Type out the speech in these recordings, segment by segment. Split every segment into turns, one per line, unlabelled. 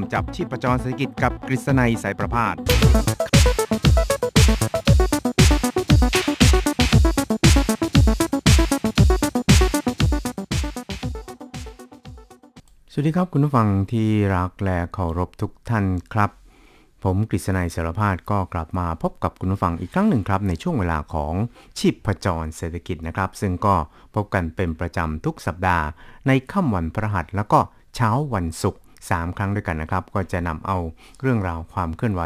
มจับชีพจรเศรษฐกิจกับกฤษณัยสายประพาสสวัสดีครับคุณผู้ฟังที่รักและเคารพทุกท่านครับ ผมกฤษณัยสารพาดก็กลับมาพบกับคุณผู้ฟังอีกครั้งหนึ่งครับในช่วงเวลาของชีพจรเศรษฐกิจนะครับ ซึ่งก็พบกันเป็นประจำทุกสัปดาห์ในค่ำวันพฤหัสแล้วก็เช้าวันศุกร์ 3 ครั้งด้วยกันนะครับ ก็จะนำเอาเรื่องราวความเคลื่อนไหว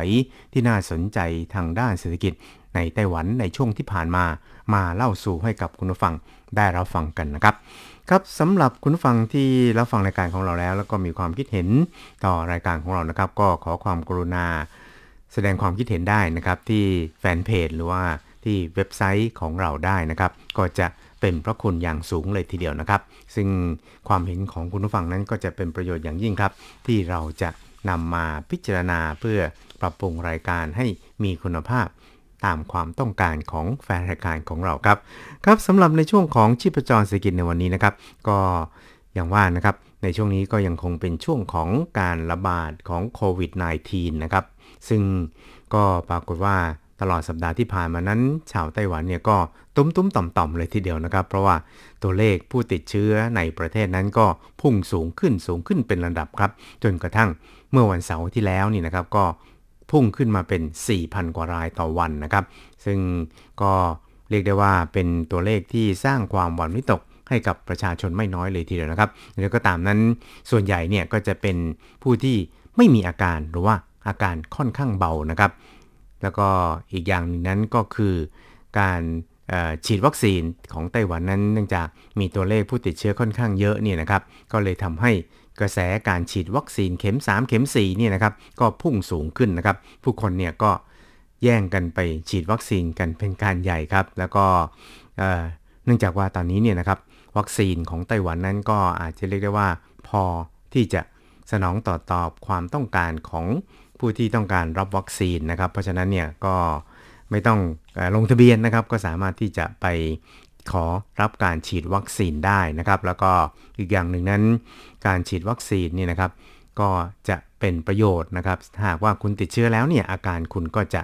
ที่น่าสนใจทางด้านเศรษฐกิจ ในไต้หวันในช่วงที่ผ่านมา มาเล่าสู่ให้กับคุณผู้ฟังได้รับฟังกันนะครับครับสำหรับคุณฟังที่รับฟังรายการของเราแล้ว แล้วก็มีความคิดเห็นต่อรายการของเรานะครับ ก็ขอความกรุณา แสดงความคิดเห็นได้นะครับที่แฟนเพจหรือว่าที่เว็บไซต์ของเราได้นะครับ ก็จะ เป็นพระคุณอย่างสูงเลยทีเดียวนะครับ ซึ่งความเห็นของคุณผู้ฟังนั้นก็จะเป็นประโยชน์อย่างยิ่งครับ ที่เราจะนำมาพิจารณาเพื่อปรับปรุงรายการให้มีคุณภาพตามความต้องการของแฟนรายการของเราครับ ครับสำหรับในช่วงของชีพจรเศรษฐกิจในวันนี้นะครับ ก็อย่างว่านะครับในช่วงนี้ก็ยังคงเป็นช่วงของการระบาดของโควิด -19 นะครับ ซึ่งก็ปรากฏว่า ตลอดสัปดาห์ที่ผ่านมานั้น ชาวไต้หวันเนี่ยก็ตุ้มตุ้มต่อมต่อมเลยทีเดียวนะครับ เพราะว่าตัวเลขผู้ติดเชื้อในประเทศนั้นก็พุ่งสูงขึ้นสูงขึ้นเป็นระดับครับ จนกระทั่งเมื่อวันเสาร์ที่แล้วนี่นะครับก็พุ่งขึ้นมาเป็น 4,000 กว่ารายต่อวันนะครับ ซึ่งก็เรียกได้ว่าเป็นตัวเลขที่สร้างความหวั่นวิตกให้กับประชาชนไม่น้อยเลยทีเดียวนะครับแล้วก็ตามนั้นส่วนใหญ่เนี่ยก็จะเป็นผู้ที่ไม่มีอาการหรือว่าอาการค่อนข้างเบานะครับ แล้วก็อีกอย่างหนึงนั้นก็คือการฉีดวัคซีนของไต้หวันนั้น เนื่องจากมีตัวเลขผู้ติดเชื้อค่อนข้างเยอะเนี่ยนะครับ ก็เลยทำให้กระแสการฉีดวัคซีนเข็ม 3 เข็ม4เนี่ยนะครับก็พุ่งสูงขึ้นนะครับ ผู้คนเนี่ยก็แย่งกันไปฉีดวัคซีนกันเป็นการใหญ่ครับ แล้วก็เนื่องจากว่าตอนนี้เนี่ยนะครับวัคซีนของไต้หวันนั้นก็อาจจะเรียกได้ว่าพอที่จะ สนองต่อตอบความต้องการของผู้ที่ต้องการรับวัคซีนนะครับ เพราะฉะนั้นเนี่ยก็ไม่ต้องลงทะเบียนนะครับ ก็สามารถที่จะไปขอรับการฉีดวัคซีนได้นะครับ แล้วก็อีกอย่างหนึ่งนั้น การฉีดวัคซีนนี่นะครับ ก็จะเป็นประโยชน์นะครับ หากว่าคุณติดเชื้อแล้วเนี่ยอาการคุณก็จะ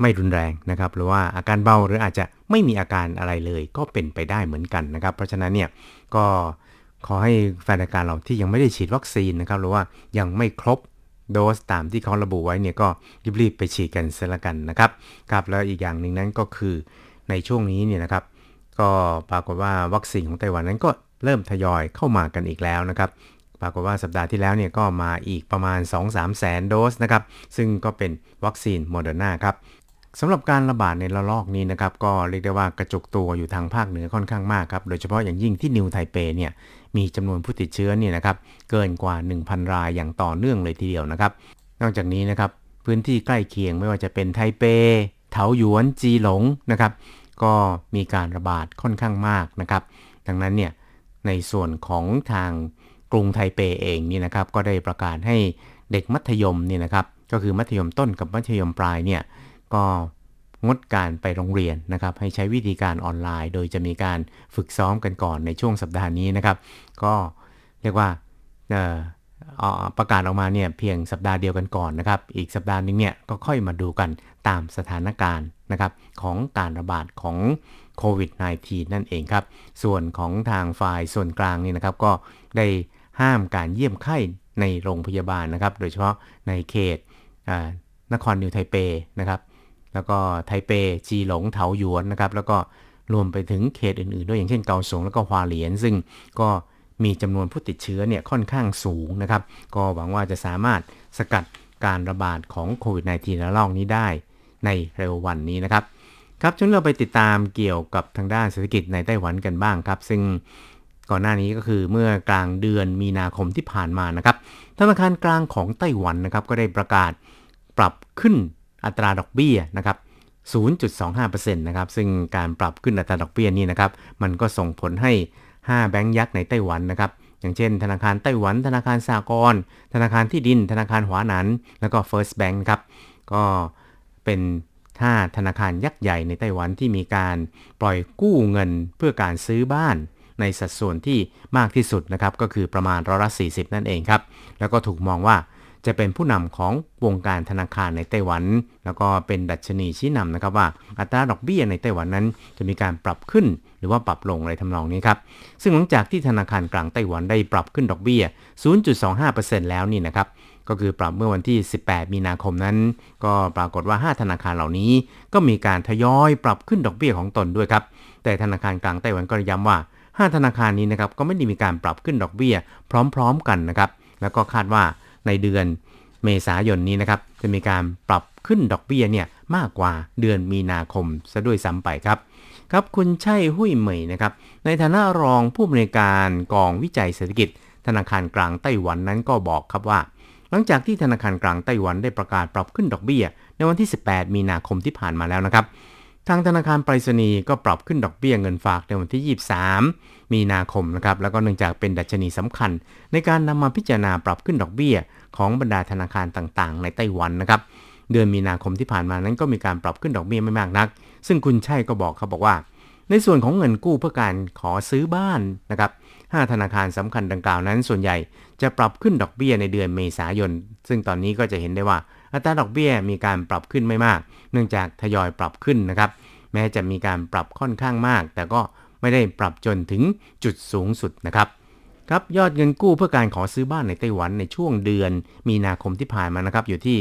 ไม่รุนแรงนะครับ หรือว่าอาการเบาหรืออาจจะไม่มีอาการอะไรเลย ก็เป็นไปได้เหมือนกันนะครับ เพราะฉะนั้นเนี่ยก็ ขอให้แฟนรายการเราที่ยังไม่ได้ฉีดวัคซีนนะครับหรือว่ายังไม่ครบโดสตามที่เขาระบุไว้เนี่ยก็รีบๆไปฉีดกันเสียละกันนะครับครับแล้วอีกอย่างหนึ่งนั้นก็คือในช่วงนี้เนี่ยนะครับ ก็ปรากฏว่าวัคซีนของไต้หวันนั้นก็เริ่มทยอยเข้ามากันอีกแล้วนะครับ ปรากฏว่าสัปดาห์ที่แล้วเนี่ยก็มาอีกประมาณ 2-3 แสนโดสนะครับ ซึ่งก็เป็นวัคซีนโมเดอร์นาครับสำหรับการระบาดในระลอกนี้นะครับ ก็เรียกได้ว่ากระจุกตัวอยู่ทางภาคเหนือค่อนข้างมากครับ โดยเฉพาะอย่างยิ่งที่นิวไทเปเนี่ย มีจำนวนผู้ติดเชื้อเนี่ยนะครับเกินกว่า 1,000 รายอย่างต่อเนื่องเลยทีเดียวนะครับ นอกจากนี้นะครับพื้นที่ใกล้เคียงไม่ว่าจะเป็นไทเปเถาหยวนจีหลงนะครับ ก็มีการระบาดค่อนข้างมากนะครับ ดังนั้นเนี่ยในส่วนของทางกรุงไทเปเองนี่นะครับ ก็ได้ประกาศให้เด็กมัธยมนี่นะครับ ก็คือมัธยมต้นกับมัธยมปลายเนี่ยก็ งดการไปโรงเรียนนะครับให้ใช้วิธีการออนไลน์ โดยจะมีการฝึกซ้อมกันก่อนในช่วงสัปดาห์นี้นะครับ ก็เรียกว่าประกาศออกมาเนี่ยเพียงสัปดาห์เดียวกันก่อนนะครับ อีกสัปดาห์นึงเนี่ยก็ค่อยมาดูกันตามสถานการณ์นะครับของการระบาดของโควิด -19 นั่นเองครับ ส่วนของทางฝ่ายส่วนกลางนี่นะครับก็ได้ห้ามการเยี่ยมไข้ในโรงพยาบาลนะครับ โดยเฉพาะในเขตนครนิวไทเปนะครับ แล้วก็ไทเป จีหลง เถาหยวนนะครับ แล้วก็รวมไปถึงเขตอื่นๆ ด้วยอย่างเช่นเกาสงแล้วก็ฮวาเหลียน ซึ่งก็มีจำนวนผู้ติดเชื้อเนี่ยค่อนข้างสูงนะครับ ก็หวังว่าจะสามารถสกัดการระบาดของโควิด -19 ระลอกนี้ได้ในเร็ววันนี้นะครับ ครับช่วงเราไปติดตามเกี่ยวกับทางด้านเศรษฐกิจในไต้หวันกันบ้างครับ ซึ่งก่อนหน้านี้ก็คือเมื่อกลางเดือนมีนาคมที่ผ่านมานะครับธนาคารกลางของไต้หวันนะครับก็ได้ประกาศปรับขึ้น อัตราดอกเบี้ยนะครับ 0.25%นะครับ ซึ่งการปรับขึ้นอัตราดอกเบี้ยนี่นะครับ มันก็ส่งผลให้ 5 แบงก์ยักษ์ในไต้หวันนะครับ อย่างเช่น ธนาคารไต้หวัน ธนาคารสากลธนาคารที่ดิน ธนาคารหวาหนัน แล้วก็ First Bank ครับ ก็เป็น5ธนาคารยักษ์ใหญ่ในไต้หวันที่มีการปล่อยกู้เงินเพื่อการซื้อบ้านในสัดส่วนที่มากที่สุดนะครับ ก็คือประมาณร้อยละ40 นั่นเองครับ แล้วก็ถูกมองว่า จะเป็นผู้นำของวงการธนาคารในไต้หวัน แล้วก็เป็นดัชนีชี้นำนะครับว่าอัตราดอกเบี้ยในไต้หวันนั้น จะมีการปรับขึ้นหรือว่าปรับลงอะไรทำนองนี้ครับ ซึ่งหลังจากที่ธนาคารกลางไต้หวันได้ปรับขึ้นดอกเบี้ย 0.25%แล้วนี่นะครับก็คือปรับเมื่อวันที่ 18 มีนาคมนั้น ก็ปรากฏว่า 5 ธนาคารเหล่านี้ ก็มีการทยอยปรับขึ้นดอกเบี้ยของตนด้วยครับ แต่ธนาคารกลางไต้หวันก็ย้ำว่า 5 ธนาคารนี้นะครับก็ไม่ได้มีการปรับขึ้นดอกเบี้ย พร้อม ๆ กันนะครับ แล้วก็คาดว่า ในเดือนเมษายนนี้นะครับ จะมีการปรับขึ้นดอกเบี้ยเนี่ยมากกว่าเดือนมีนาคมซะด้วยซ้ำไปครับ ครับคุณใช่หุ้ยเหมยนะครับ ในฐานะรองผู้อำนวยการกองวิจัยเศรษฐกิจ ธนาคารกลางไต้หวันนั้นก็บอกครับว่า หลังจากที่ธนาคารกลางไต้หวันได้ประกาศปรับขึ้นดอกเบี้ย ในวันที่ 18 มีนาคมที่ผ่านมาแล้วนะครับ ทางธนาคารไปรษณีย์ก็ปรับขึ้นดอกเบี้ยเงินฝากในวันที่ 23 มีนาคมนะครับแล้วก็เนื่องจากเป็นดัชนีสำคัญ ในการนำมาพิจารณาปรับขึ้นดอกเบี้ย ของบรรดาธนาคารต่างๆ ในไต้หวันนะครับเดือนมีนาคมที่ผ่านมานั้นก็มีการปรับขึ้นดอกเบี้ยไม่มากนัก ซึ่งคุณชัยก็บอกเขาบอกว่า ในส่วนของเงินกู้เพื่อการขอซื้อบ้านนะครับ5ธนาคารสำคัญดังกล่าวนั้น ส่วนใหญ่จะปรับขึ้นดอกเบี้ยในเดือนเมษายน ซึ่งตอนนี้ก็จะเห็นได้ว่า อัตราดอกเบี้ยมีการปรับขึ้นไม่มาก เนื่องจากทยอยปรับขึ้นนะครับ แม้จะมีการปรับค่อนข้างมาก แต่ก็ ไม่ได้ปรับจนถึงจุดสูงสุดนะครับครับยอดเงินกู้เพื่อการขอซื้อบ้านในไต้หวันในช่วงเดือน มีนาคมที่ผ่านมานะครับอยู่ที่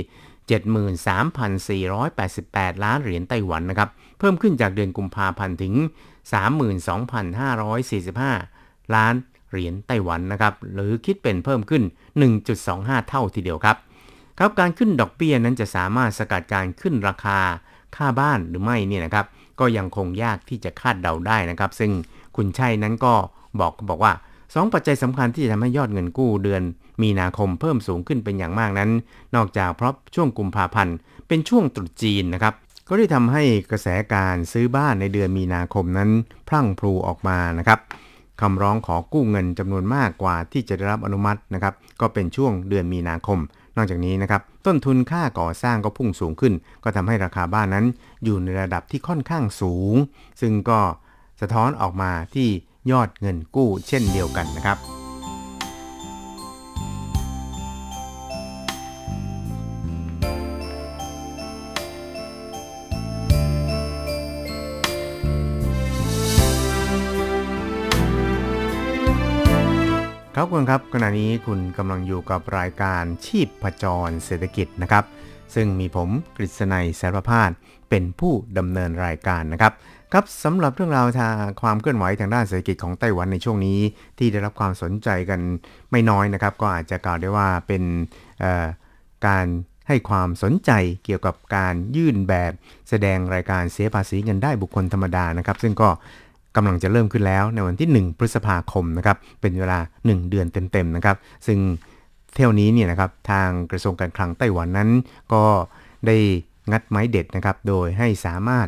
73,488 ล้านเหรียญไต้หวันนะครับเพิ่มขึ้นจากเดือนกุมภาพันธ์ถึง 32,545 ล้านเหรียญไต้หวันนะครับหรือคิดเป็นเพิ่มขึ้น 1.25 เท่าทีเดียวครับครับการขึ้นดอกเบี้ยนั้นจะสามารถสกัดการขึ้นราคาค่าบ้านหรือไม่เนี่ยนะครับ ก็ยังคงยากที่จะคาดเดาได้นะครับ ซึ่งคุณชัยนั้นก็บอกบอกว่า 2 ปัจจัยสำคัญที่จะทำให้ยอดเงินกู้เดือน มีนาคมเพิ่มสูงขึ้นเป็นอย่างมากนั้น นอกจากเพราะช่วงกุมภาพันธ์เป็นช่วงตรุษจีนนะครับก็ได้ทำให้กระแสการซื้อบ้านในเดือนมีนาคมนั้น พลั่งพลูออกมานะครับคำร้องขอกู้เงินจำนวนมากกว่าที่จะได้รับอนุมัตินะครับ ก็เป็นช่วงเดือนมีนาคม นอกจากนี้นะครับต้นทุนค่าก่อสร้างก็พุ่งสูงขึ้น ก็ทำให้ราคาบ้านนั้นอยู่ในระดับที่ค่อนข้างสูง ซึ่งก็สะท้อนออกมาที่ยอดเงินกู้เช่นเดียวกันนะครับ ครับคุณครับขณะนี้คุณกำลังอยู่กับรายการชีพประจรเศรษฐกิจนะครับ ซึ่งมีผมกฤษณัยสารพาดเป็นผู้ดำเนินรายการนะครับครับสำหรับเรื่องราวทางความเคลื่อนไหวทางด้านเศรษฐกิจของไต้หวันในช่วงนี้ ที่ได้รับความสนใจกันไม่น้อยนะครับ ก็อาจจะกล่าวได้ว่าเป็นการให้ความสนใจเกี่ยวกับการยื่นแบบแสดงรายการเสียภาษีเงินได้บุคคลธรรมดานะครับ ซึ่งก็ กำลังจะเริ่มขึ้นแล้วในวันที่ 1 พฤษภาคมนะครับเป็นเวลา 1 เดือนเต็มๆนะครับ ซึ่งเที่ยวนี้เนี่ยนะครับทางกระทรวงการคลังไต้หวันนั้น ก็ได้งัดไม้เด็ดนะครับ โดยให้สามารถ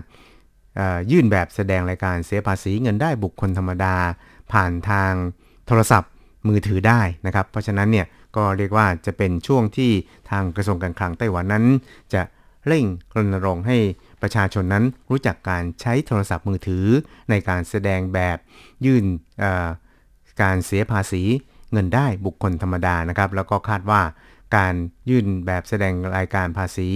ยื่นแบบแสดงรายการเสียภาษีเงินได้บุคคลธรรมดา ผ่านทางโทรศัพท์มือถือได้นะครับ เพราะฉะนั้นเนี่ยก็เรียกว่าจะเป็นช่วงที่ทางกระทรวงการคลังไต้หวันนั้น จะเร่งรณรงค์ให้ ประชาชนนั้นรู้จักการใช้โทรศัพท์มือถือ ในการแสดงแบบยื่นการเสียภาษีเงินได้บุคคลธรรมดานะครับ แล้วก็คาดว่าการยื่นแบบแสดงรายการภาษี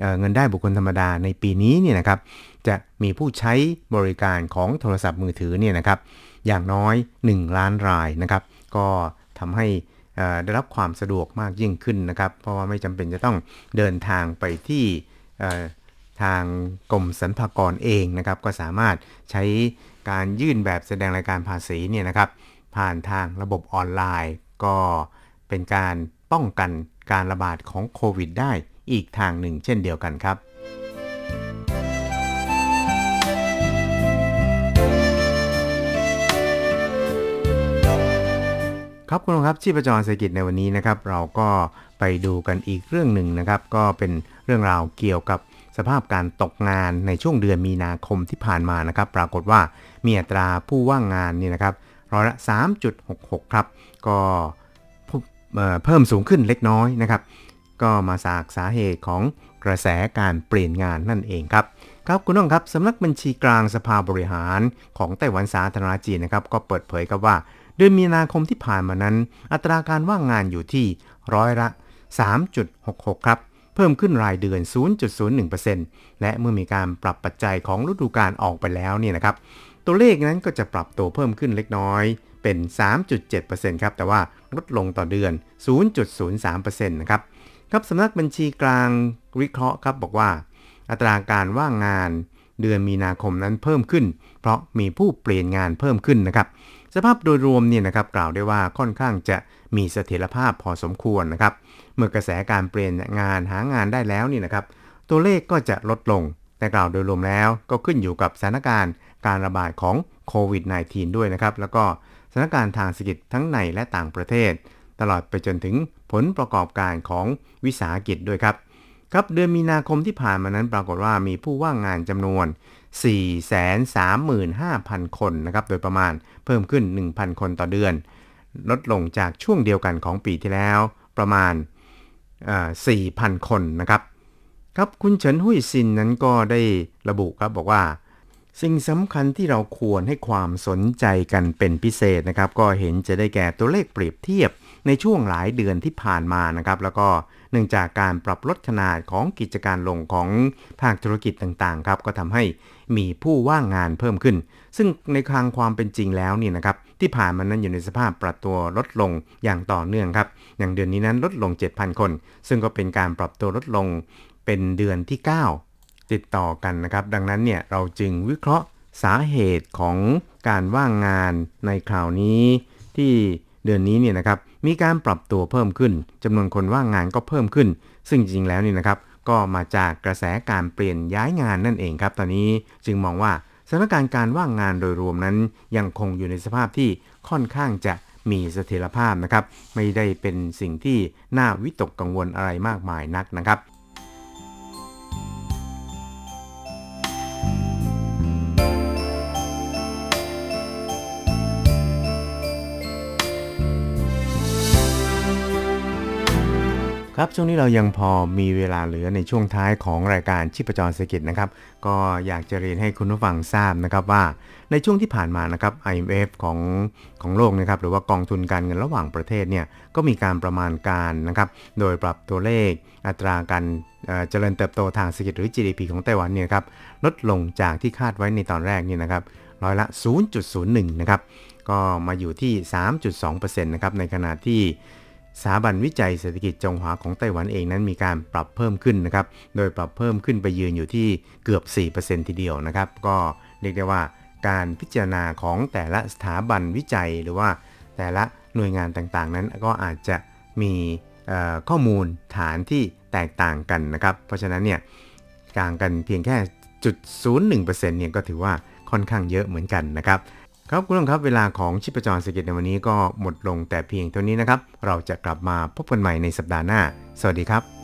เเงินได้บุคคลธรรมดาในปีนี้เนี่ยนะครับ จะมีผู้ใช้บริการของโทรศัพท์มือถือเนี่ยนะครับ อย่างน้อย 1 ล้านรายนะครับ ก็ทำให้ได้รับความสะดวกมากยิ่งขึ้นนะครับ เพราะว่าไม่จำเป็นจะต้องเดินทางไปที่ ทางกรมสรรพากรเองนะครับ ก็สามารถใช้การยื่นแบบแสดงรายการภาษีเนี่ยนะครับ ผ่านทางระบบออนไลน์ ก็เป็นการป้องกันการระบาดของโควิดได้อีกทางหนึ่งเช่นเดียวกันครับครับคุณผู้ชมครับชีพจรเศรษฐกิจในวันนี้นะครับ เราก็ไปดูกันอีกเรื่องหนึ่งนะครับ ก็เป็นเรื่องราวเกี่ยวกับ สภาพการตกงานในช่วงเดือนมีนาคมที่ผ่านมานะครับ ปรากฏว่ามีอัตราผู้ว่างงานนี่นะครับร้อยละ 3.66 ครับ ก็เอ่อเพิ่มสูงขึ้นเล็กน้อยนะครับ ก็มาจากสาเหตุของกระแสการเปลี่ยนงานนั่นเองครับครับคุณน้องครับสำนักบัญชีกลางสภาบริหารของไต้หวันสาธารณจีนนะครับ ก็เปิดเผยครับว่า เดือนมีนาคมที่ผ่านมานั้น อัตราการว่างงานอยู่ที่ร้อยละ 3.66 ครับ พิ่มขึ้นรายเดือน 0.01%และเมื่อมีการปรับปัจจัยของฤดูกาลออกไปแล้วเนี่ยนะครับ ตัวเลขนั้นก็จะปรับตัวเพิ่มขึ้นเล็กน้อยเป็น 3.7%ครับ แต่ว่าลดลงต่อเดือน 0.03%นะครับ ครับสำนักบัญชีกลางวิเคราะห์ครับบอกว่า อัตราการว่างงาน เดือนมีนาคมนั้นเพิ่มขึ้น เพราะมีผู้เปลี่ยนงานเพิ่มขึ้นนะครับ สภาพโดยรวมเนี่ยนะครับกล่าวได้ว่าค่อนข้างจะมีเสถียรภาพพอสมควรนะครับ เมื่อกระแสการเปลี่ยนงานหางานได้แล้วนี่นะครับ ตัวเลขก็จะลดลง แต่กล่าวโดยรวมแล้วก็ขึ้นอยู่กับสถานการณ์การระบาดของโควิด -19 ด้วยนะครับ แล้วก็สถานการณ์ทางเศรษฐกิจทั้งในและต่างประเทศ ตลอดไปจนถึงผลประกอบการของวิสาหกิจด้วยครับ ครับเดือนมีนาคมที่ผ่านมานั้นปรากฏว่ามีผู้ว่างงานจำนวน 435,000 คนนะครับโดยประมาณเพิ่มขึ้น 1,000 คนต่อเดือน ลดลงจากช่วงเดียวกันของปีที่แล้วประมาณ 4,000 คนนะครับครับคุณเฉินหุยซินนั้นก็ได้ระบุครับบอกว่า สิ่งสำคัญที่เราควรให้ความสนใจกันเป็นพิเศษนะครับ ก็เห็นจะได้แก่ตัวเลขเปรียบเทียบในช่วงหลายเดือนที่ผ่านมานะครับ แล้วก็เนื่องจากการปรับลดขนาดของกิจการลงของภาคธุรกิจต่างๆครับก็ทำให้มีผู้ว่างงานเพิ่มขึ้น ซึ่งในทางความเป็นจริงแล้วนี่นะครับที่ผ่านมานั้นอยู่ในสภาพปรับตัวลดลงอย่างต่อเนื่องครับ อย่างเดือนนี้นั้นลดลง 7,000 คน ซึ่งก็เป็นการปรับตัวลดลงเป็นเดือนที่ 9 ติดต่อกันนะครับ ดังนั้นเนี่ยเราจึงวิเคราะห์สาเหตุของการว่างงานในคราวนี้ที่เดือนนี้เนี่ยนะครับมีการปรับตัวเพิ่มขึ้นจำนวนคนว่างงานก็เพิ่มขึ้น ซึ่งจริงๆแล้วนี่นะครับก็มาจากกระแสการเปลี่ยนย้ายงานนั่นเองครับ ตอนนี้จึงมองว่าสถานการณ์การว่างงานโดยรวมนั้น ยังคงอยู่ในสภาพที่ค่อนข้างจะมีเสถียรภาพนะครับ ไม่ได้เป็นสิ่งที่น่าวิตกกังวลอะไรมากมายนักนะครับ ครับช่วงนี้เรายังพอมีเวลาเหลือในช่วงท้ายของรายการชีพจรเศรษฐกิจนะครับ ก็อยากจะเรียนให้คุณผู้ฟังทราบนะครับว่าในช่วงที่ผ่านมานะครับ IMF ของของโลกนะครับหรือว่ากองทุนการเงินระหว่างประเทศเนี่ยก็มีการประมาณการนะครับ โดยปรับตัวเลขอัตราการเจริญเติบโตทางเศรษฐกิจหรือ GDP ของไต้หวันเนี่ยครับลดลงจากที่คาดไว้ในตอนแรกเนี่ยนะครับร้อยละ 0.01 นะครับก็มาอยู่ที่ 3.2%นะครับในขณะที่ สถาบันวิจัยเศรษฐกิจจงหวาของไต้หวันเองนั้นมีการปรับเพิ่มขึ้นนะครับ โดยปรับเพิ่มขึ้นไปยืนอยู่ที่เกือบ 4%ทีเดียวนะครับ ก็เรียกได้ว่าการพิจารณาของแต่ละสถาบันวิจัยหรือว่าแต่ละหน่วยงานต่างๆ นั้นก็อาจจะมีข้อมูลฐานที่แตกต่างกันนะครับ เพราะฉะนั้นเนี่ยกลางกันเพียงแค่จุด01%เนี่ยก็ถือว่าค่อนข้างเยอะเหมือนกันนะครับ ครับคุณผู้ชมครับเวลาของชิปจรสกิจในวันนี้ก็หมดลงแต่เพียงเท่านี้นะครับ เราจะกลับมาพบกันใหม่ในสัปดาห์หน้า สวัสดีครับ